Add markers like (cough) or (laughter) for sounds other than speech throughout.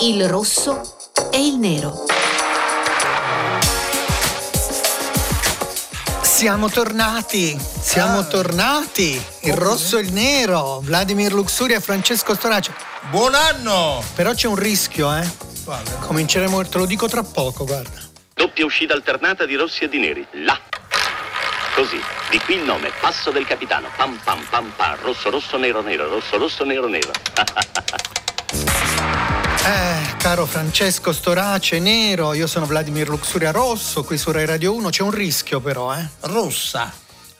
il rosso e il nero. Siamo tornati, siamo Ah. tornati. Il rosso e il nero, Vladimir Luxuria e Francesco Storace. Buon anno! Però c'è un rischio, eh. Cominceremo, te lo dico tra poco, guarda. Doppia uscita alternata di rossi e di neri. Là. Così. Di qui il nome. Passo del capitano. Pam pam pam pam. Rosso rosso nero nero. Rosso rosso nero nero. (laughs) Eh, caro Francesco Storace, nero, io sono Vladimir Luxuria Rosso, qui su Rai Radio 1, c'è un rischio però, eh. Rossa.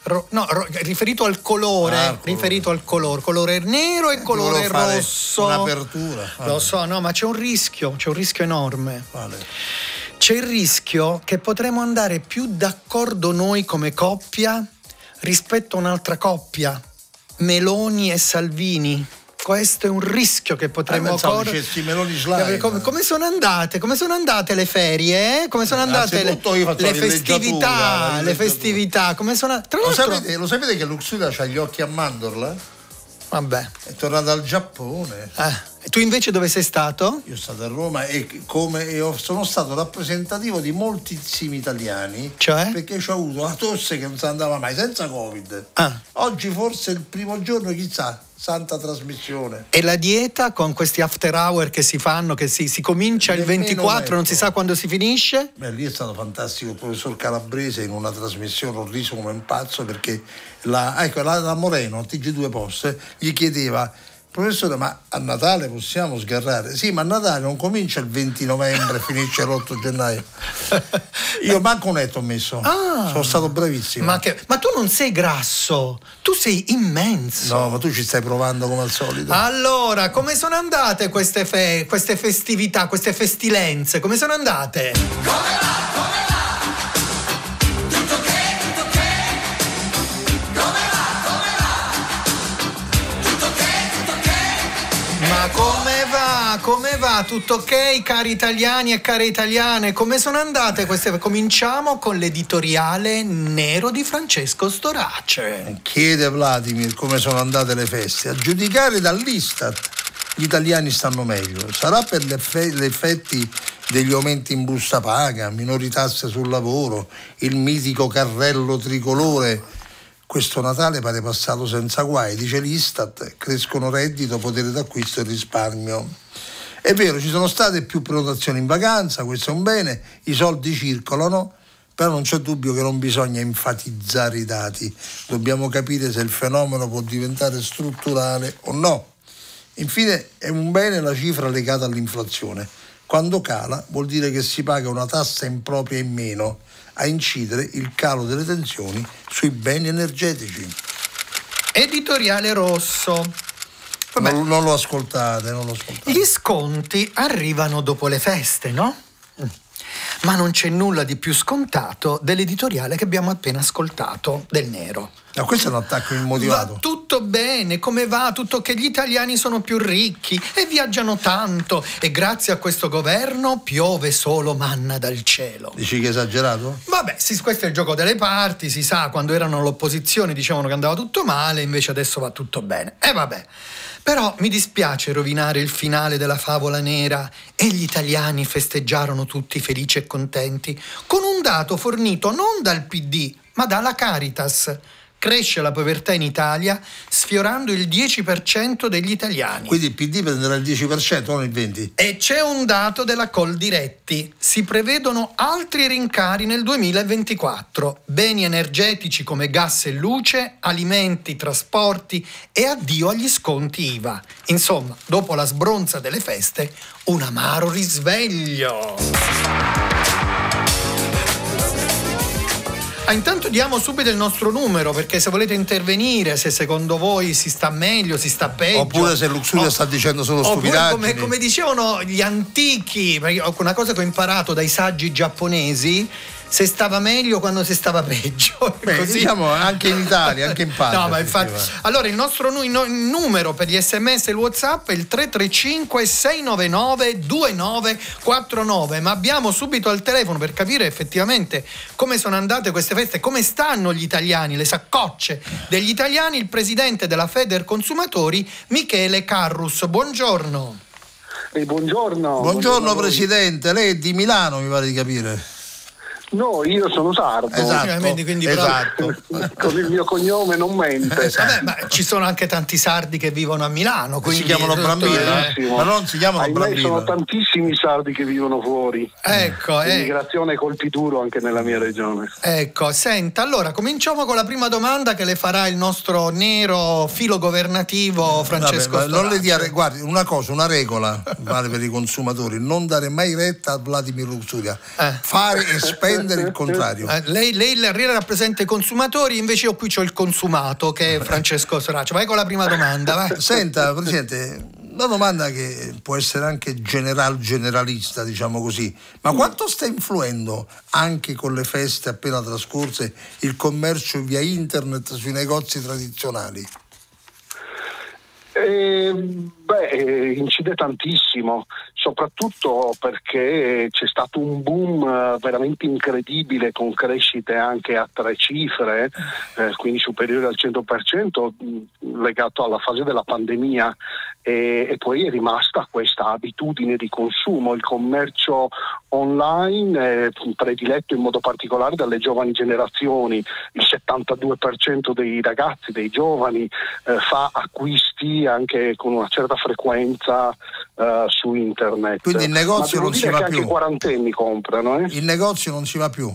Ro- no, ro- riferito al colore, Ah, al colore. riferito al colore, colore nero e colore volevo fare rosso. un'apertura. Lo so, no, ma c'è un rischio, c'è un rischio enorme. Quale? C'è il rischio che potremo andare più d'accordo noi come coppia rispetto a un'altra coppia, Meloni e Salvini. Questo è un rischio che potremmo Eh, pensavo correre. Come, come sono andate? Come sono andate le ferie? eh? Come sono andate le, le festività? Le festività, come sono Tra Lo sapete, lo sapete che Luxuria ha gli occhi a mandorla? vabbè. È tornato al Giappone. Eh, e tu invece dove sei stato? Io sono stato a Roma e, come, e sono stato rappresentativo di moltissimi italiani Cioè? perché ho avuto la tosse che non si andava mai senza Covid. Ah. Oggi forse il primo giorno, chissà, santa trasmissione. E la dieta con questi after hour che si fanno, che si, si comincia il Nemmeno 24, non ecco. si sa quando si finisce? Beh, lì è stato fantastico il professor Calabrese in una trasmissione, ho riso come un pazzo perché la, ecco, la, la Moreno, TG2 Post, gli chiedeva, professore ma a Natale possiamo sgarrare? Sì, ma a Natale non comincia il 20 novembre, finisce l'8 gennaio. (laughs) Io manco un netto ho messo, Ah. sono stato bravissimo. Ma, che- ma tu non sei grasso, tu sei immenso. No, ma tu ci stai provando come al solito. Allora, come sono andate queste, fe- queste festività, queste festilenze? Come sono andate? Ma va? Tutto ok, cari italiani e care italiane? Come sono andate queste? Cominciamo con l'editoriale nero di Francesco Storace. Chiede Vladimir come sono andate le feste. A giudicare dall'Istat, gli italiani stanno meglio. Sarà per gli effetti degli aumenti in busta paga, minori tasse sul lavoro, il mitico carrello tricolore. Questo Natale pare passato senza guai, dice l'Istat, crescono reddito, potere d'acquisto e risparmio. È vero, ci sono state più prenotazioni in vacanza, questo è un bene, i soldi circolano, però non c'è dubbio che non bisogna enfatizzare i dati, dobbiamo capire se il fenomeno può diventare strutturale o no. Infine è un bene la cifra legata all'inflazione. Quando cala vuol dire che si paga una tassa impropria in meno a incidere il calo delle tensioni sui beni energetici. Editoriale rosso. Non, non lo ascoltate, non lo ascoltate. Gli sconti arrivano dopo le feste, no? Mm. Ma non c'è nulla di più scontato dell'editoriale che abbiamo appena ascoltato del nero. No, questo è un attacco Va immotivato. tutto bene, come va? Tutto che gli italiani sono più ricchi e viaggiano tanto e grazie a questo governo piove solo manna dal cielo. Dici che è esagerato? Vabbè, sì, questo è il gioco delle parti, si sa, quando erano all'opposizione dicevano che andava tutto male, invece adesso va tutto bene. E vabbè. Però mi dispiace rovinare il finale della favola nera e gli italiani festeggiarono tutti felici e contenti con un dato fornito non dal PD, ma dalla Caritas. Cresce la povertà in Italia sfiorando il 10% degli italiani. Quindi il PD prenderà il 10%, non il 20%. E c'è un dato della Coldiretti. Si prevedono altri rincari nel 2024. Beni energetici come gas e luce, alimenti, trasporti e addio agli sconti IVA. Insomma, dopo la sbronza delle feste, un amaro risveglio. Ah, intanto diamo subito il nostro numero perché se volete intervenire, se secondo voi si sta meglio, si sta peggio. Oppure se Luxuria O- sta dicendo solo stupidaggini. come, come dicevano gli antichi, una cosa che ho imparato dai saggi giapponesi, se stava meglio quando si stava peggio. (laughs) Beh, Così. diciamo anche in Italia, anche in Padre. No, ma infatti. Allora, il nostro nu- numero per gli sms e il WhatsApp è il 335 699 2949. Ma abbiamo subito al telefono per capire effettivamente come sono andate queste feste, come stanno gli italiani, le saccocce degli italiani, il presidente della Feder Consumatori, Michele Carrus. Buongiorno. E buongiorno. Buongiorno Presidente, lei è di Milano mi pare di capire. No, io sono sardo. Esatto, quindi- quindi esatto. (laughs) Con il mio cognome non mente. Vabbè, ma ci sono anche tanti sardi che vivono a Milano. Quindi si chiamano tutto- Brambilla, eh, eh? Ma non si chiamano Ahimè, Brambilla. sono tantissimi sardi che vivono fuori. Ecco, eh, L'immigrazione colpi duro anche nella mia regione. ecco, senta, allora cominciamo con la prima domanda che le farà il nostro nero filo governativo Francesco Vabbè, non le dia, guardi, una cosa, una regola vale per i consumatori, non dare mai retta a Vladimir Luxuria, Eh. fare e spendere il contrario. Eh, lei, lei rappresenta i consumatori, invece io qui c'ho il consumato che è Francesco Storace. Vai con la prima domanda, vai. (laughs) Senta, Presidente, una domanda che può essere anche general generalista, diciamo così, ma quanto sta influendo anche con le feste appena trascorse il commercio via internet sui negozi tradizionali? Eh, beh, eh, incide tantissimo, soprattutto perché c'è stato un boom eh, veramente incredibile con crescite anche a tre cifre, eh, quindi superiori al 100%, mh, legato alla fase della pandemia. E, e poi è rimasta questa abitudine di consumo, il commercio online è prediletto in modo particolare dalle giovani generazioni, il 72% dei ragazzi, dei giovani eh, fa acquisti anche con una certa frequenza eh, su internet. Quindi in negozio non si va che anche più. i quarantenni comprano. Eh? Il negozio non si va più.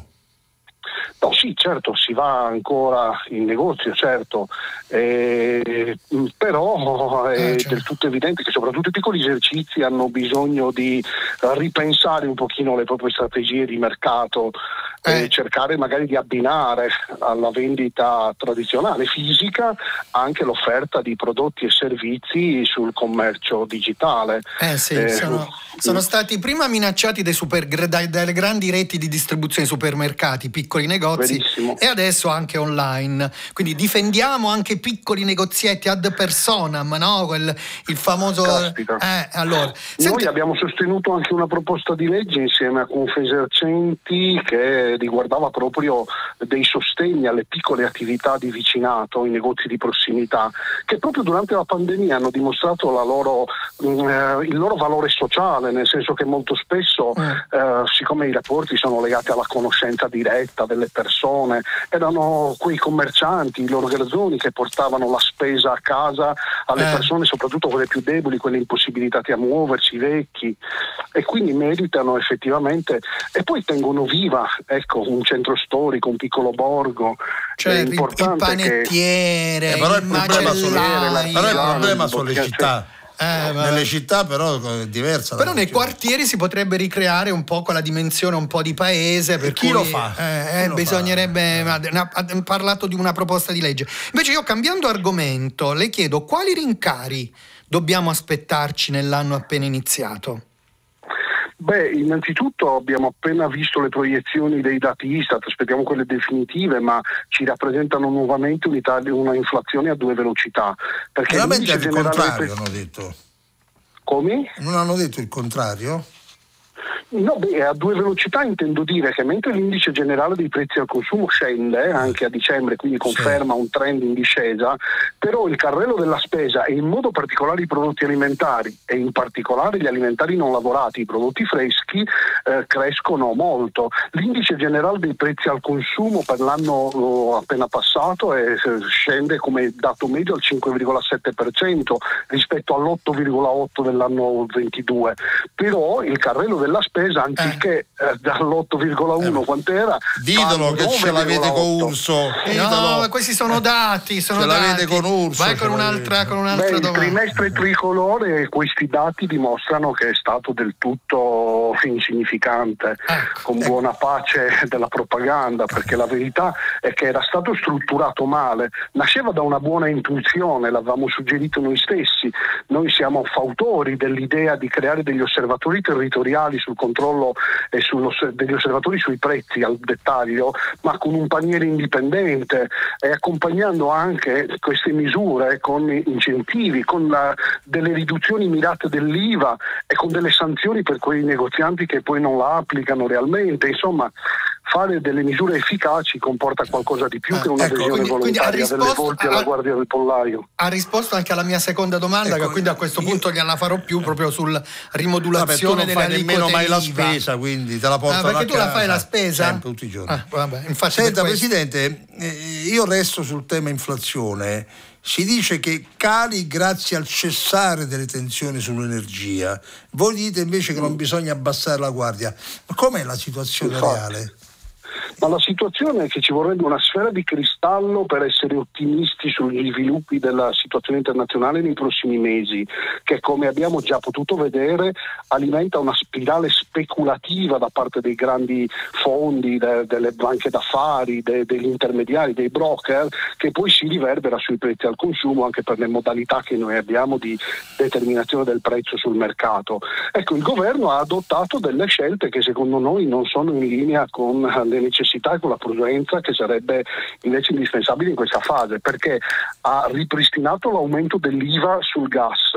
No, sì, certo, si va ancora in negozio, certo, eh, mh, però è Eh, certo. del tutto evidente che soprattutto i piccoli esercizi hanno bisogno di eh, ripensare un pochino le proprie strategie di mercato e Eh. cercare magari di abbinare alla vendita tradizionale fisica anche l'offerta di prodotti e servizi sul commercio digitale. Eh sì, Eh, sono, sono stati prima minacciati super, dalle grandi reti di distribuzione, supermercati, piccoli negozi Verissimo. e adesso anche online. Quindi difendiamo anche piccoli negozietti ad personam, no? Quel- il famoso... Caspita. Eh, allora, Noi senti- abbiamo sostenuto anche una proposta di legge insieme a Confesercenti che riguardava proprio dei sostegni alle piccole attività di vicinato, i negozi di prossimità, che proprio durante la pandemia hanno dimostrato la loro, eh, il loro valore sociale, nel senso che molto spesso, Mm. eh, siccome i rapporti sono legati alla conoscenza diretta delle persone, erano quei commercianti, i loro garzoni che portavano la spesa a casa alle Eh. persone, soprattutto quelle più deboli, quelle impossibilitati a muoversi, i vecchi, e quindi meritano effettivamente e poi tengono viva ecco, un centro storico, un piccolo borgo. cioè, È il, il importante che panettiere, Eh, però il problema sono-. Però il Milano, problema il sono le Boccaccio. città. Eh, ma- Nelle città però è diversa. Però nei quartieri si potrebbe ricreare un po' quella dimensione un po' di paese. Per chi cui, lo fa? eh, Chi eh, lo bisognerebbe. Ha, ha parlato di una proposta di legge. Invece, io cambiando argomento, le chiedo quali rincari dobbiamo aspettarci nell'anno appena iniziato? Beh, innanzitutto abbiamo appena visto le proiezioni dei dati Istat, aspettiamo quelle definitive, ma ci rappresentano nuovamente un'Italia- una inflazione a due velocità. Perché Veramente il generale contrario hanno detto. Come? Non hanno detto il contrario? No, beh, a due velocità intendo dire che mentre l'indice generale dei prezzi al consumo scende anche a dicembre, quindi conferma un trend in discesa, però il carrello della spesa e in modo particolare i prodotti alimentari e in particolare gli alimentari non lavorati, i prodotti freschi, eh, crescono molto. L'indice generale dei prezzi al consumo per l'anno oh, appena passato è- scende come dato medio al 5,7% rispetto all'8,8% dell'anno 22, però il carrello della spesa anziché eh, dall'8,1 quant'era Ditelo che ce l'avete con 9,8. Urso. No, Ditelo. ma questi sono dati. Sono Ce l'avete dati. con Urso, Vai con un'altra, l'avete. con Beh, un'altra il domanda. trimestre tricolore, questi dati dimostrano che è stato del tutto insignificante, Ecco. con buona pace della propaganda, perché la verità è che era stato strutturato male, nasceva da una buona intuizione, l'avevamo suggerito noi stessi, noi siamo fautori dell'idea di creare degli osservatori territoriali sul controllo e sullo- degli osservatori sui prezzi al dettaglio, ma con un paniere indipendente e accompagnando anche queste misure con incentivi, con la- delle riduzioni mirate dell'IVA e con delle sanzioni per quei negozianti che poi non la applicano realmente. Insomma, fare delle misure efficaci comporta qualcosa di più Ah, che una ecco, quindi- quindi volontaria delle risposto volpi alla guardia del pollaio. Ha risposto anche alla mia seconda domanda, Ecco, che quindi a questo io- punto gliela farò più proprio sul Vabbè, tu rimodulazione non delle fai nemmeno mai la spesa, quindi te la portano Ah, perché tu la casa. fai la spesa? Sempre, tutti i giorni. Ah, vabbè, Senta, Presidente, eh, io resto sul tema inflazione. Si dice che cali grazie al cessare delle tensioni sull'energia. Voi dite invece che non bisogna abbassare la guardia. Ma com'è la situazione Infatti. reale? Ma la situazione è che ci vorrebbe una sfera di cristallo per essere ottimisti sugli sviluppi della situazione internazionale nei prossimi mesi, che come abbiamo già potuto vedere alimenta una spirale speculativa da parte dei grandi fondi, de- delle banche d'affari, de- degli intermediari, dei broker, che poi si riverbera sui prezzi al consumo anche per le modalità che noi abbiamo di determinazione del prezzo sul mercato. Ecco, il governo ha adottato delle scelte che secondo noi non sono in linea con le necessità e con la prudenza che sarebbe invece indispensabile in questa fase, perché ha ripristinato l'aumento dell'IVA sul gas,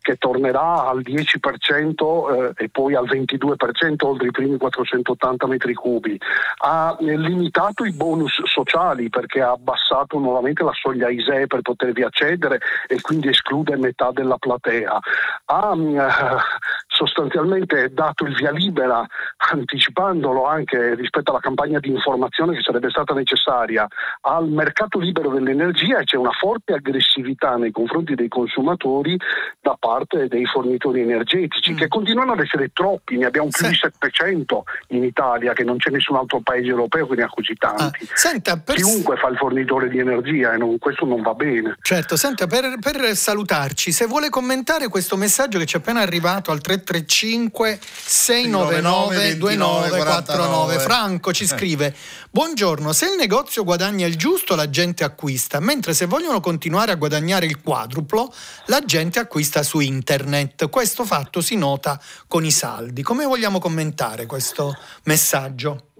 che tornerà al 10% eh, e poi al 22% oltre i primi 480 metri cubi. Ha eh, limitato i bonus sociali perché ha abbassato nuovamente la soglia ISEE per potervi accedere e quindi esclude metà della platea. Ha (laughs) mm, sostanzialmente dato il via libera, anticipandolo anche rispetto alla campagna di informazione che sarebbe stata necessaria, al mercato libero dell'energia e c'è una forte aggressività nei confronti dei consumatori da parte dei fornitori energetici, che continuano ad essere troppi, ne abbiamo più Sì. di 700 in Italia, che non c'è nessun altro paese europeo che ne ha così Ah, tanti. senta, per, Chiunque fa il fornitore di energia e non- questo non va bene. certo, senta, per, per salutarci, se vuole commentare questo messaggio che ci è appena arrivato al 335 699 2949 Franco ci scrive Buongiorno, se il negozio guadagna il giusto la gente acquista, mentre se vogliono continuare a guadagnare il quadruplo la gente acquista su internet. Questo fatto si nota con i saldi. Come vogliamo commentare questo messaggio?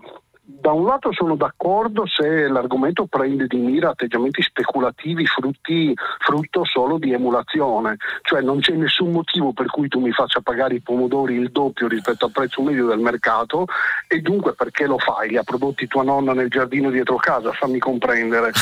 Da un lato sono d'accordo se l'argomento prende di mira atteggiamenti speculativi frutti, frutto solo di emulazione, cioè non c'è nessun motivo per cui tu mi faccia pagare i pomodori il doppio rispetto al prezzo medio del mercato e dunque perché lo fai? Li ha prodotti tua nonna nel giardino dietro casa, fammi comprendere.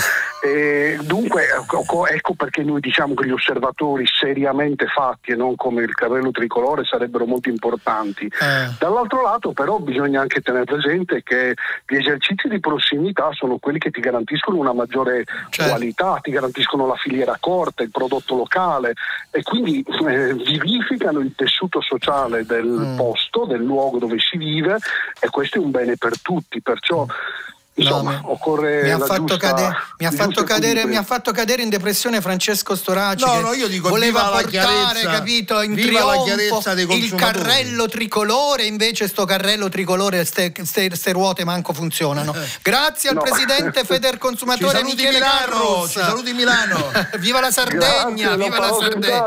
E dunque ecco, ecco perché noi diciamo che gli osservatori seriamente fatti e non come il carrello tricolore sarebbero molto importanti. Eh. Dall'altro lato però bisogna anche tenere presente che gli esercizi di prossimità sono quelli che ti garantiscono una maggiore Certo. qualità, ti garantiscono la filiera corta, il prodotto locale e quindi eh, vivificano il tessuto sociale del Mm. posto, del luogo dove si vive e questo è un bene per tutti, perciò insomma No, mi- occorre mi ha la fatto, giusta- cade- mi ha fatto cadere, mi ha fatto cadere in depressione Francesco Storaci No, no, io dico, voleva viva la portare chiarezza, capito, in viva la trionfo chiarezza dei il carrello tricolore invece sto carrello tricolore ste, ste- ste ruote manco funzionano. (laughs) Grazie al No. presidente (laughs) Federconsumatore saluti Michele ci saluti Milano. (laughs) viva la Sardegna Grazie, viva la Sardegna.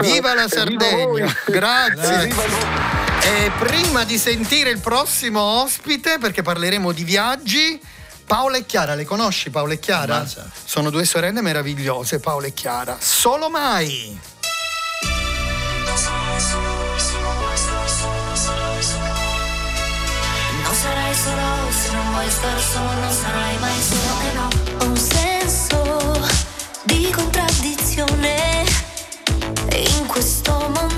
viva la E viva Sardegna. Voi. grazie E prima di sentire il prossimo ospite, perché parleremo di viaggi, Paola e Chiara, le conosci Paola e Chiara? Ammazza. Sono due sorelle meravigliose, Paola e Chiara. Solo mai! Non sarai solo se non vuoi star solo, non sarai mai solo e no. Ho un senso di contraddizione in questo mondo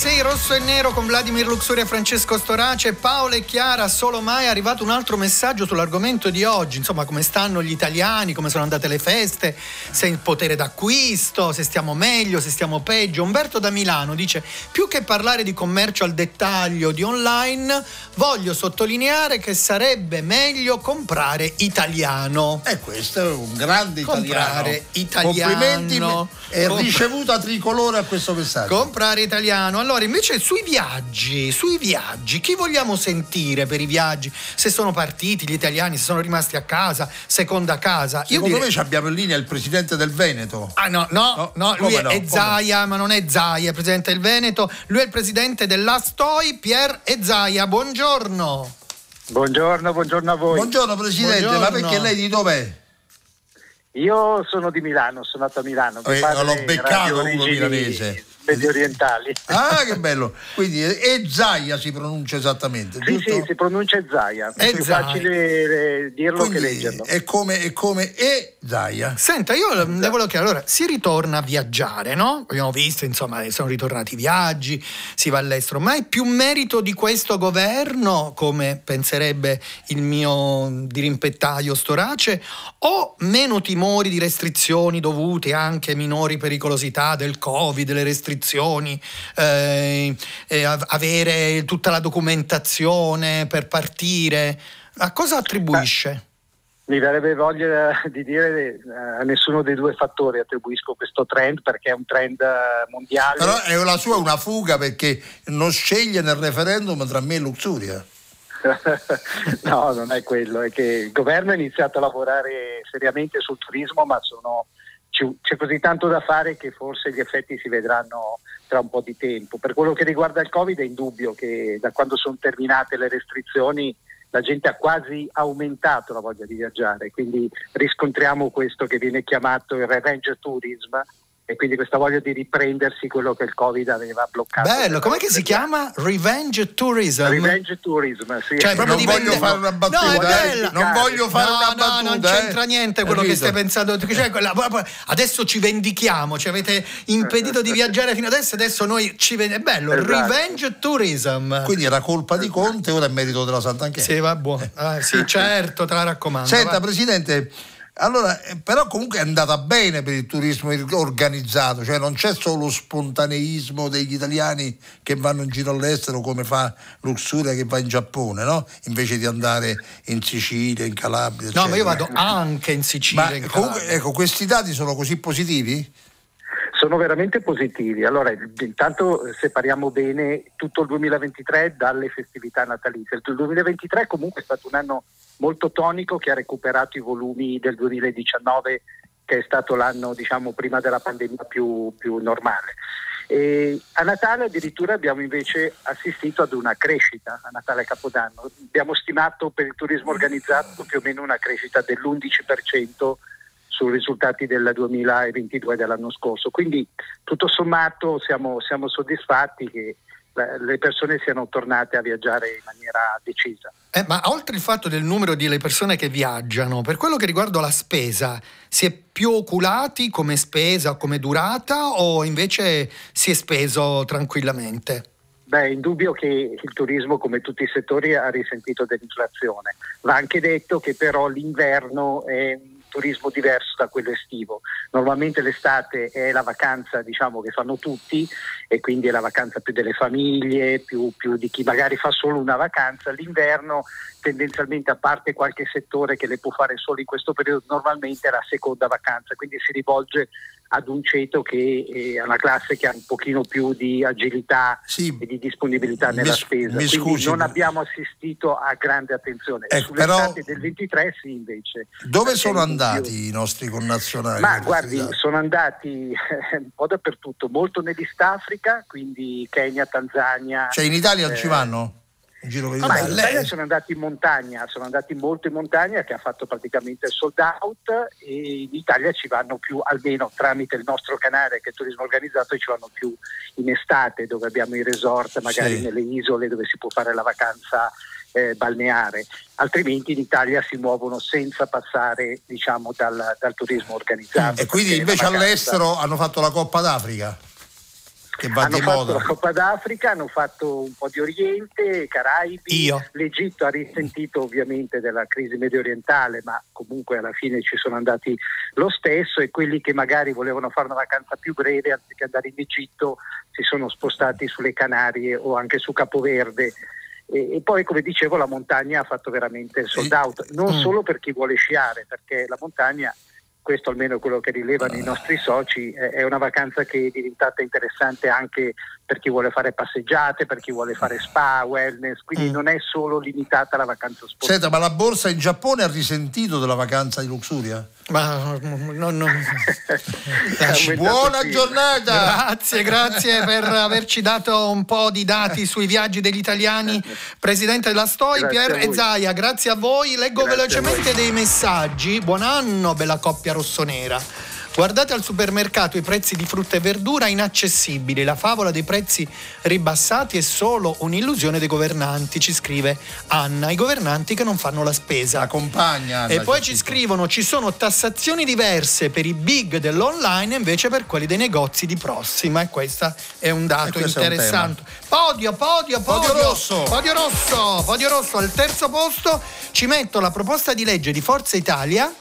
6 rosso e nero con Vladimir Luxuria, Francesco Storace, Paolo e Chiara, solo mai è arrivato un altro messaggio sull'argomento di oggi, insomma come stanno gli italiani, come sono andate le feste, se il potere d'acquisto, se stiamo meglio, se stiamo peggio. Umberto da Milano dice più che parlare di commercio al dettaglio di online, voglio sottolineare che sarebbe meglio comprare italiano. E questo è un grande italiano. comprare italiano. italiano. Complimenti e ricevuta tricolore a questo messaggio. Comprare italiano. Allora, invece sui viaggi, sui viaggi, chi vogliamo sentire per i viaggi? Se sono partiti gli italiani, se sono rimasti a casa, seconda casa. Io Secondo direi- me ci abbiamo in linea il presidente del Veneto. Ah no, no, No, no, lui è, no, è? Zaia, ma non è Zaia, è il presidente del Veneto. Lui è il presidente dell'Astoi, Pier e Zaia. Buongiorno. Buongiorno, buongiorno a voi. Buongiorno presidente, ma Buongiorno. perché lei di dov'è? Io sono di Milano, sono nato a Milano. Eh, padre l'ho beccato uno milanese. Medio orientali. Ah, che bello! Quindi e Zaia si pronuncia esattamente, Sì, giusto? sì, si pronuncia Zaia. È più Zaia. facile eh, dirlo che Quindi leggerlo. è come, è come e Zaia. Senta, io le volevo chiedere, allora, si ritorna a viaggiare, no? Abbiamo visto, insomma, sono ritornati i viaggi, si va all'estero, ma è più merito di questo governo, come penserebbe il mio dirimpettaio Storace, o meno timori di restrizioni dovute anche a minori pericolosità del Covid, le restrizioni, eh, eh, av- avere tutta la documentazione per partire? A cosa attribuisce? Mi verrebbe voglia di dire eh, a nessuno dei due fattori attribuisco questo trend perché è un trend eh, mondiale. Però è la sua è una fuga perché non sceglie nel referendum tra me e Luxuria. (laughs) no, non è quello, è che il governo ha iniziato a lavorare seriamente sul turismo, ma sono- c'è così tanto da fare che forse gli effetti si vedranno tra un po' di tempo. Per quello che riguarda il Covid è indubbio che da quando sono terminate le restrizioni la gente ha quasi aumentato la voglia di viaggiare, quindi riscontriamo questo che viene chiamato il revenge tourism e quindi questa voglia di riprendersi quello che il Covid aveva bloccato. Bello, com'è che si chiama? Revenge Tourism? Revenge tourism, sì. Cioè, proprio non dipende- voglio fare una battuta, No, è eh. bella. non voglio fare no, una no, battuta. non c'entra eh. niente quello che stai pensando. Cioè, quella- adesso ci vendichiamo, ci avete impedito di viaggiare fino adesso, adesso noi ci vediamo. È bello, Esatto. Revenge Tourism. Quindi era colpa di Conte, ora è merito della Sant'Anchè. Sì, va buono. Ah, sì, (laughs) certo, te la raccomando. Senta, va. Presidente, allora, eh, però comunque è andata bene per il turismo organizzato, cioè non c'è solo spontaneismo degli italiani che vanno in giro all'estero come fa Luxuria che va in Giappone, no? Invece di andare in Sicilia, in Calabria. No, ma io eccetera. vado anche in Sicilia. Ma in comunque, ecco, questi dati sono così positivi? Sono veramente positivi. Allora, intanto separiamo bene tutto il 2023 dalle festività natalizie. Il 2023 comunque è stato un anno molto tonico che ha recuperato i volumi del 2019 che è stato l'anno diciamo prima della pandemia più, più normale. E a Natale addirittura abbiamo invece assistito ad una crescita, a Natale Capodanno. Abbiamo stimato per il turismo organizzato più o meno una crescita dell'11% sui risultati del 2022 dell'anno scorso. Quindi tutto sommato siamo, siamo soddisfatti che le persone siano tornate a viaggiare in maniera decisa. Eh, ma oltre il fatto del numero delle persone che viaggiano, per quello che riguarda la spesa, si è più oculati come spesa o come durata o invece si è speso tranquillamente? Beh, è indubbio che il turismo, come tutti i settori, ha risentito dell'inflazione. Va anche detto che però l'inverno è turismo diverso da quello estivo. Normalmente l'estate è la vacanza diciamo, che fanno tutti e quindi è la vacanza più delle famiglie, più, più di chi magari fa solo una vacanza. L'inverno tendenzialmente a parte qualche settore che le può fare solo in questo periodo, normalmente è la seconda vacanza, quindi si rivolge ad un ceto che è una classe che ha un pochino più di agilità sì, e di disponibilità nella mi, spesa. Mi Quindi scusi, non abbiamo assistito a grande attenzione. Ecco, però, del 23 sì invece. Dove sono andati più... i nostri connazionali? Ma guardi, sono andati eh, (laughs) un po' dappertutto, molto nell'East Africa, quindi Kenya, Tanzania. Cioè in Italia non eh, ci vanno? In giro per ah, in Italia sono andati in montagna, sono andati molto in montagna che ha fatto praticamente il sold out e in Italia ci vanno più, almeno tramite il nostro canale che è turismo organizzato, ci vanno più in estate dove abbiamo i resort, magari sì. nelle isole dove si può fare la vacanza eh, balneare, altrimenti in Italia si muovono senza passare diciamo, dal, dal turismo organizzato. E quindi invece vacanza... all'estero hanno fatto la Coppa d'Africa? Che va hanno di fatto moda. la Coppa d'Africa, hanno fatto un po' di Oriente, Caraibi. Io. L'Egitto ha risentito ovviamente della crisi medio orientale, ma comunque alla fine ci sono andati lo stesso e quelli che magari volevano fare una vacanza più breve anziché andare in Egitto si sono spostati sulle Canarie o anche su Capoverde. E, e poi, come dicevo, la montagna ha fatto veramente sold out, non mm. solo per chi vuole sciare, perché la montagna questo almeno è quello che rilevano i nostri soci, è una vacanza che è diventata interessante anche per chi vuole fare passeggiate, per chi vuole fare spa, wellness, quindi mm. non è solo limitata alla vacanza sportiva. Senta, ma la borsa in Giappone ha risentito della vacanza di Luxuria? Ma no, no. (laughs) Buona giornata! Grazie, grazie per averci dato un po' di dati sui viaggi degli italiani. Presidente della STOI, Pier e Zaia, grazie a voi. Leggo grazie velocemente dei messaggi. Buon anno, bella coppia rossonera. Guardate al supermercato i prezzi di frutta e verdura inaccessibili. La favola dei prezzi ribassati è solo un'illusione dei governanti, ci scrive Anna. I governanti che non fanno la spesa. La compagna. e poi ci scrivono: ci sono tassazioni diverse per i big dell'online e invece per quelli dei negozi di prossima. E questo è un dato interessante. Un podio, podio, podio, podio rosso. Podio rosso. Podio rosso. Al terzo posto ci metto la proposta di legge di Forza Italia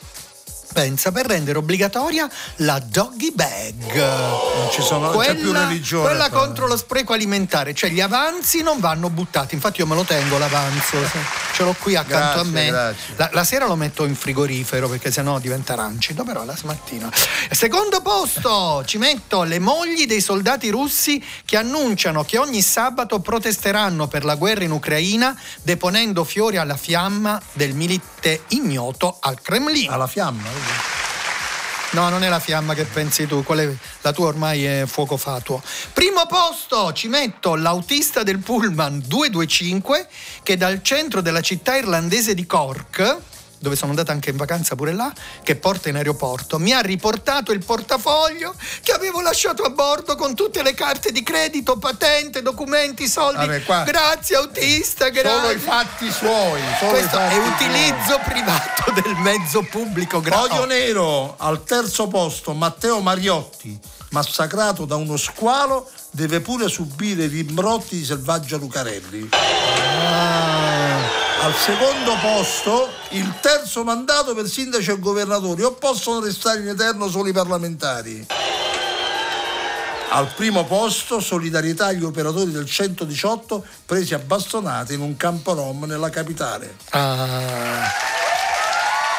pensa per rendere obbligatoria la doggy bag. Non ci sono, quella, c'è più religione. Quella però. contro lo spreco alimentare, cioè gli avanzi non vanno buttati. Infatti io me lo tengo l'avanzo, ce l'ho qui accanto grazie, a me. La, la, sera lo metto in frigorifero perché sennò diventa rancido, però la smattina. Secondo posto ci metto le mogli dei soldati russi che annunciano che ogni sabato protesteranno per la guerra in Ucraina deponendo fiori alla fiamma del milite ignoto al Cremlino. Alla fiamma? No, non è la fiamma che pensi tu, la tua ormai è fuoco fatuo. Primo posto ci metto l'autista del Pullman 225 che dal centro della città irlandese di Cork dove sono andata anche in vacanza pure là, che porta in aeroporto, mi ha riportato il portafoglio che avevo lasciato a bordo con tutte le carte di credito, patente, documenti, soldi. Vabbè, grazie autista, grazie. Solo i fatti suoi. Questo è utilizzo suoi. privato del mezzo pubblico. Gra- Odio nero, al terzo posto Matteo Mariotti, massacrato da uno squalo, deve pure subire i rimbrotti di Selvaggio Lucarelli. Ah. Al secondo posto il terzo mandato per sindaci e governatori o possono restare in eterno solo i parlamentari? Al primo posto solidarietà agli operatori del 118 presi a bastonate in un campo rom nella capitale. Ah.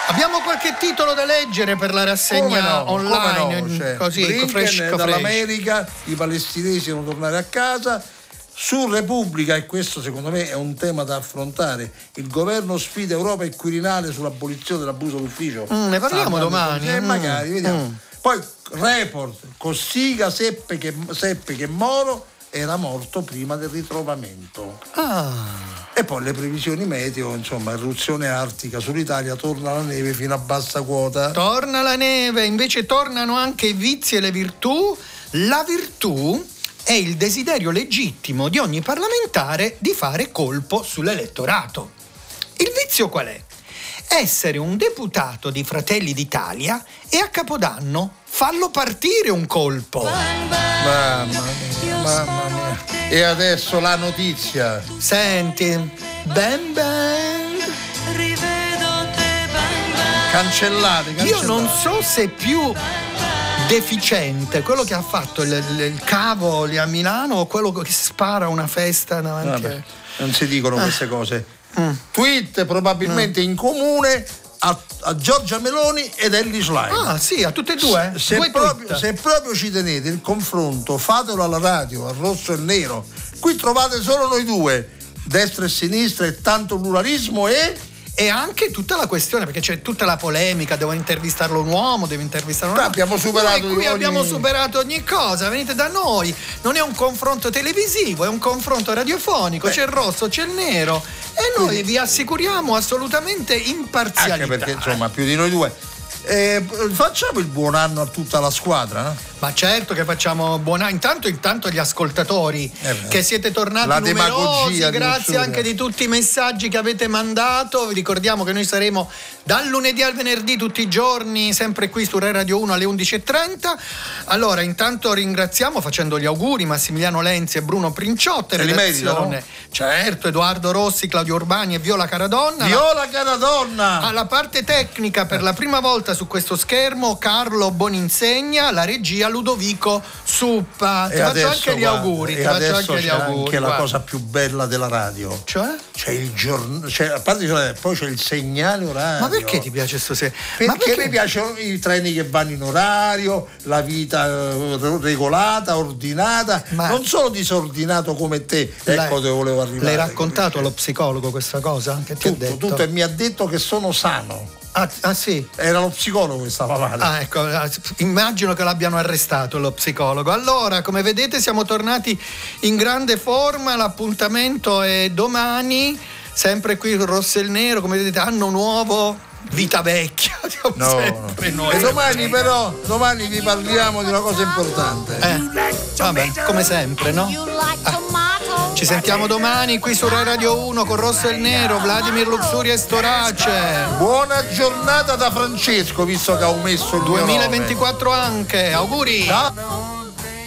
Abbiamo qualche titolo da leggere per la rassegna no, online? No, cioè, così, fresh, dall'America, i palestinesi devono tornare a casa su Repubblica, e questo secondo me è un tema da affrontare, il governo sfida Europa e Quirinale sull'abolizione dell'abuso d'ufficio. Mm, ne parliamo ah, domani. Eh, mm. magari, vediamo. Mm. Poi Report, Cossiga seppe che, seppe che Moro era morto prima del ritrovamento. Ah. E poi le previsioni meteo, insomma, eruzione artica sull'Italia, torna la neve fino a bassa quota. Torna la neve, invece tornano anche i vizi e le virtù. La virtù è il desiderio legittimo di ogni parlamentare di fare colpo sull'elettorato. Il vizio qual è? Essere un deputato di Fratelli d'Italia e a Capodanno fallo partire un colpo. Mamma mia, mamma mia. E adesso la notizia. Senti, bang bang. Cancellate, cancellate. Io non so se più deficiente quello che ha fatto il, il, cavo lì a Milano o quello che spara una festa davanti Vabbè, a... non si dicono queste cose. Mm. Tweet probabilmente in comune a, a Giorgia Meloni ed Ellis Line. Ah sì, a tutte e due? Se due proprio, se proprio ci tenete il confronto, fatelo alla radio, al rosso e nero. Qui trovate solo noi due, destra e sinistra e tanto pluralismo e E anche tutta la questione, perché c'è tutta la polemica, devo intervistarlo un uomo, devo intervistarlo un Beh, abbiamo superato Noi qui ogni- abbiamo superato ogni cosa, venite da noi. Non è un confronto televisivo, è un confronto radiofonico, Beh. c'è il rosso, c'è il nero e noi vi assicuriamo assolutamente imparzialità. anche perché insomma più di noi due. Eh, facciamo il buon anno a tutta la squadra. eh? Ma certo che facciamo buona. Intanto, intanto gli ascoltatori Eh che siete tornati La numerosi, grazie anche di tutti i messaggi che avete mandato. Vi ricordiamo che noi saremo dal lunedì al venerdì tutti i giorni, sempre qui su Rai Radio 1 alle 11.30. Allora, intanto ringraziamo facendo gli auguri Massimiliano Lenzi e Bruno Princiotti. Se redazione. meritano? Certo, Edoardo Rossi, Claudio Urbani e Viola Caradonna. Viola cara donna! Alla parte tecnica per la prima volta su questo schermo Carlo Boninsegna, la regia Ludovico Suppa. Ti E faccio adesso, anche gli guarda, auguri, e ti faccio anche gli auguri. anche la guarda. cosa più bella della radio. Cioè? C'è il giorno, c'è, a parte che poi c'è il segnale orario. Ma perché ti piace sto se- Perché, perché? mi piacciono i treni che vanno in orario, la vita eh, regolata, ordinata, Ma- non solo disordinato come te. L'hai- ecco dove volevo arrivare. L'hai raccontato allo psicologo questa cosa? Che ti ha Tutto, detto? tutto, e mi ha detto che sono sano. Ah, ah, sì. Era lo psicologo che stava male. Ah, ecco, ah, immagino che l'abbiano arrestato lo psicologo. Allora, come vedete, siamo tornati in grande forma. L'appuntamento è domani, sempre qui Rosso e il Nero. Come vedete, anno nuovo, vita vecchia. (laughs) No, sempre no. noi. E domani però, domani vi parliamo di una cosa importante. Eh, vabbè, come sempre, no? Ci sentiamo domani qui su Rai Radio 1 con Rosso e il Nero, Vladimir Luxuria e Storace. Buona giornata da Francesco, visto che ha omesso il mio nome. 2024 anche, auguri! Ciao.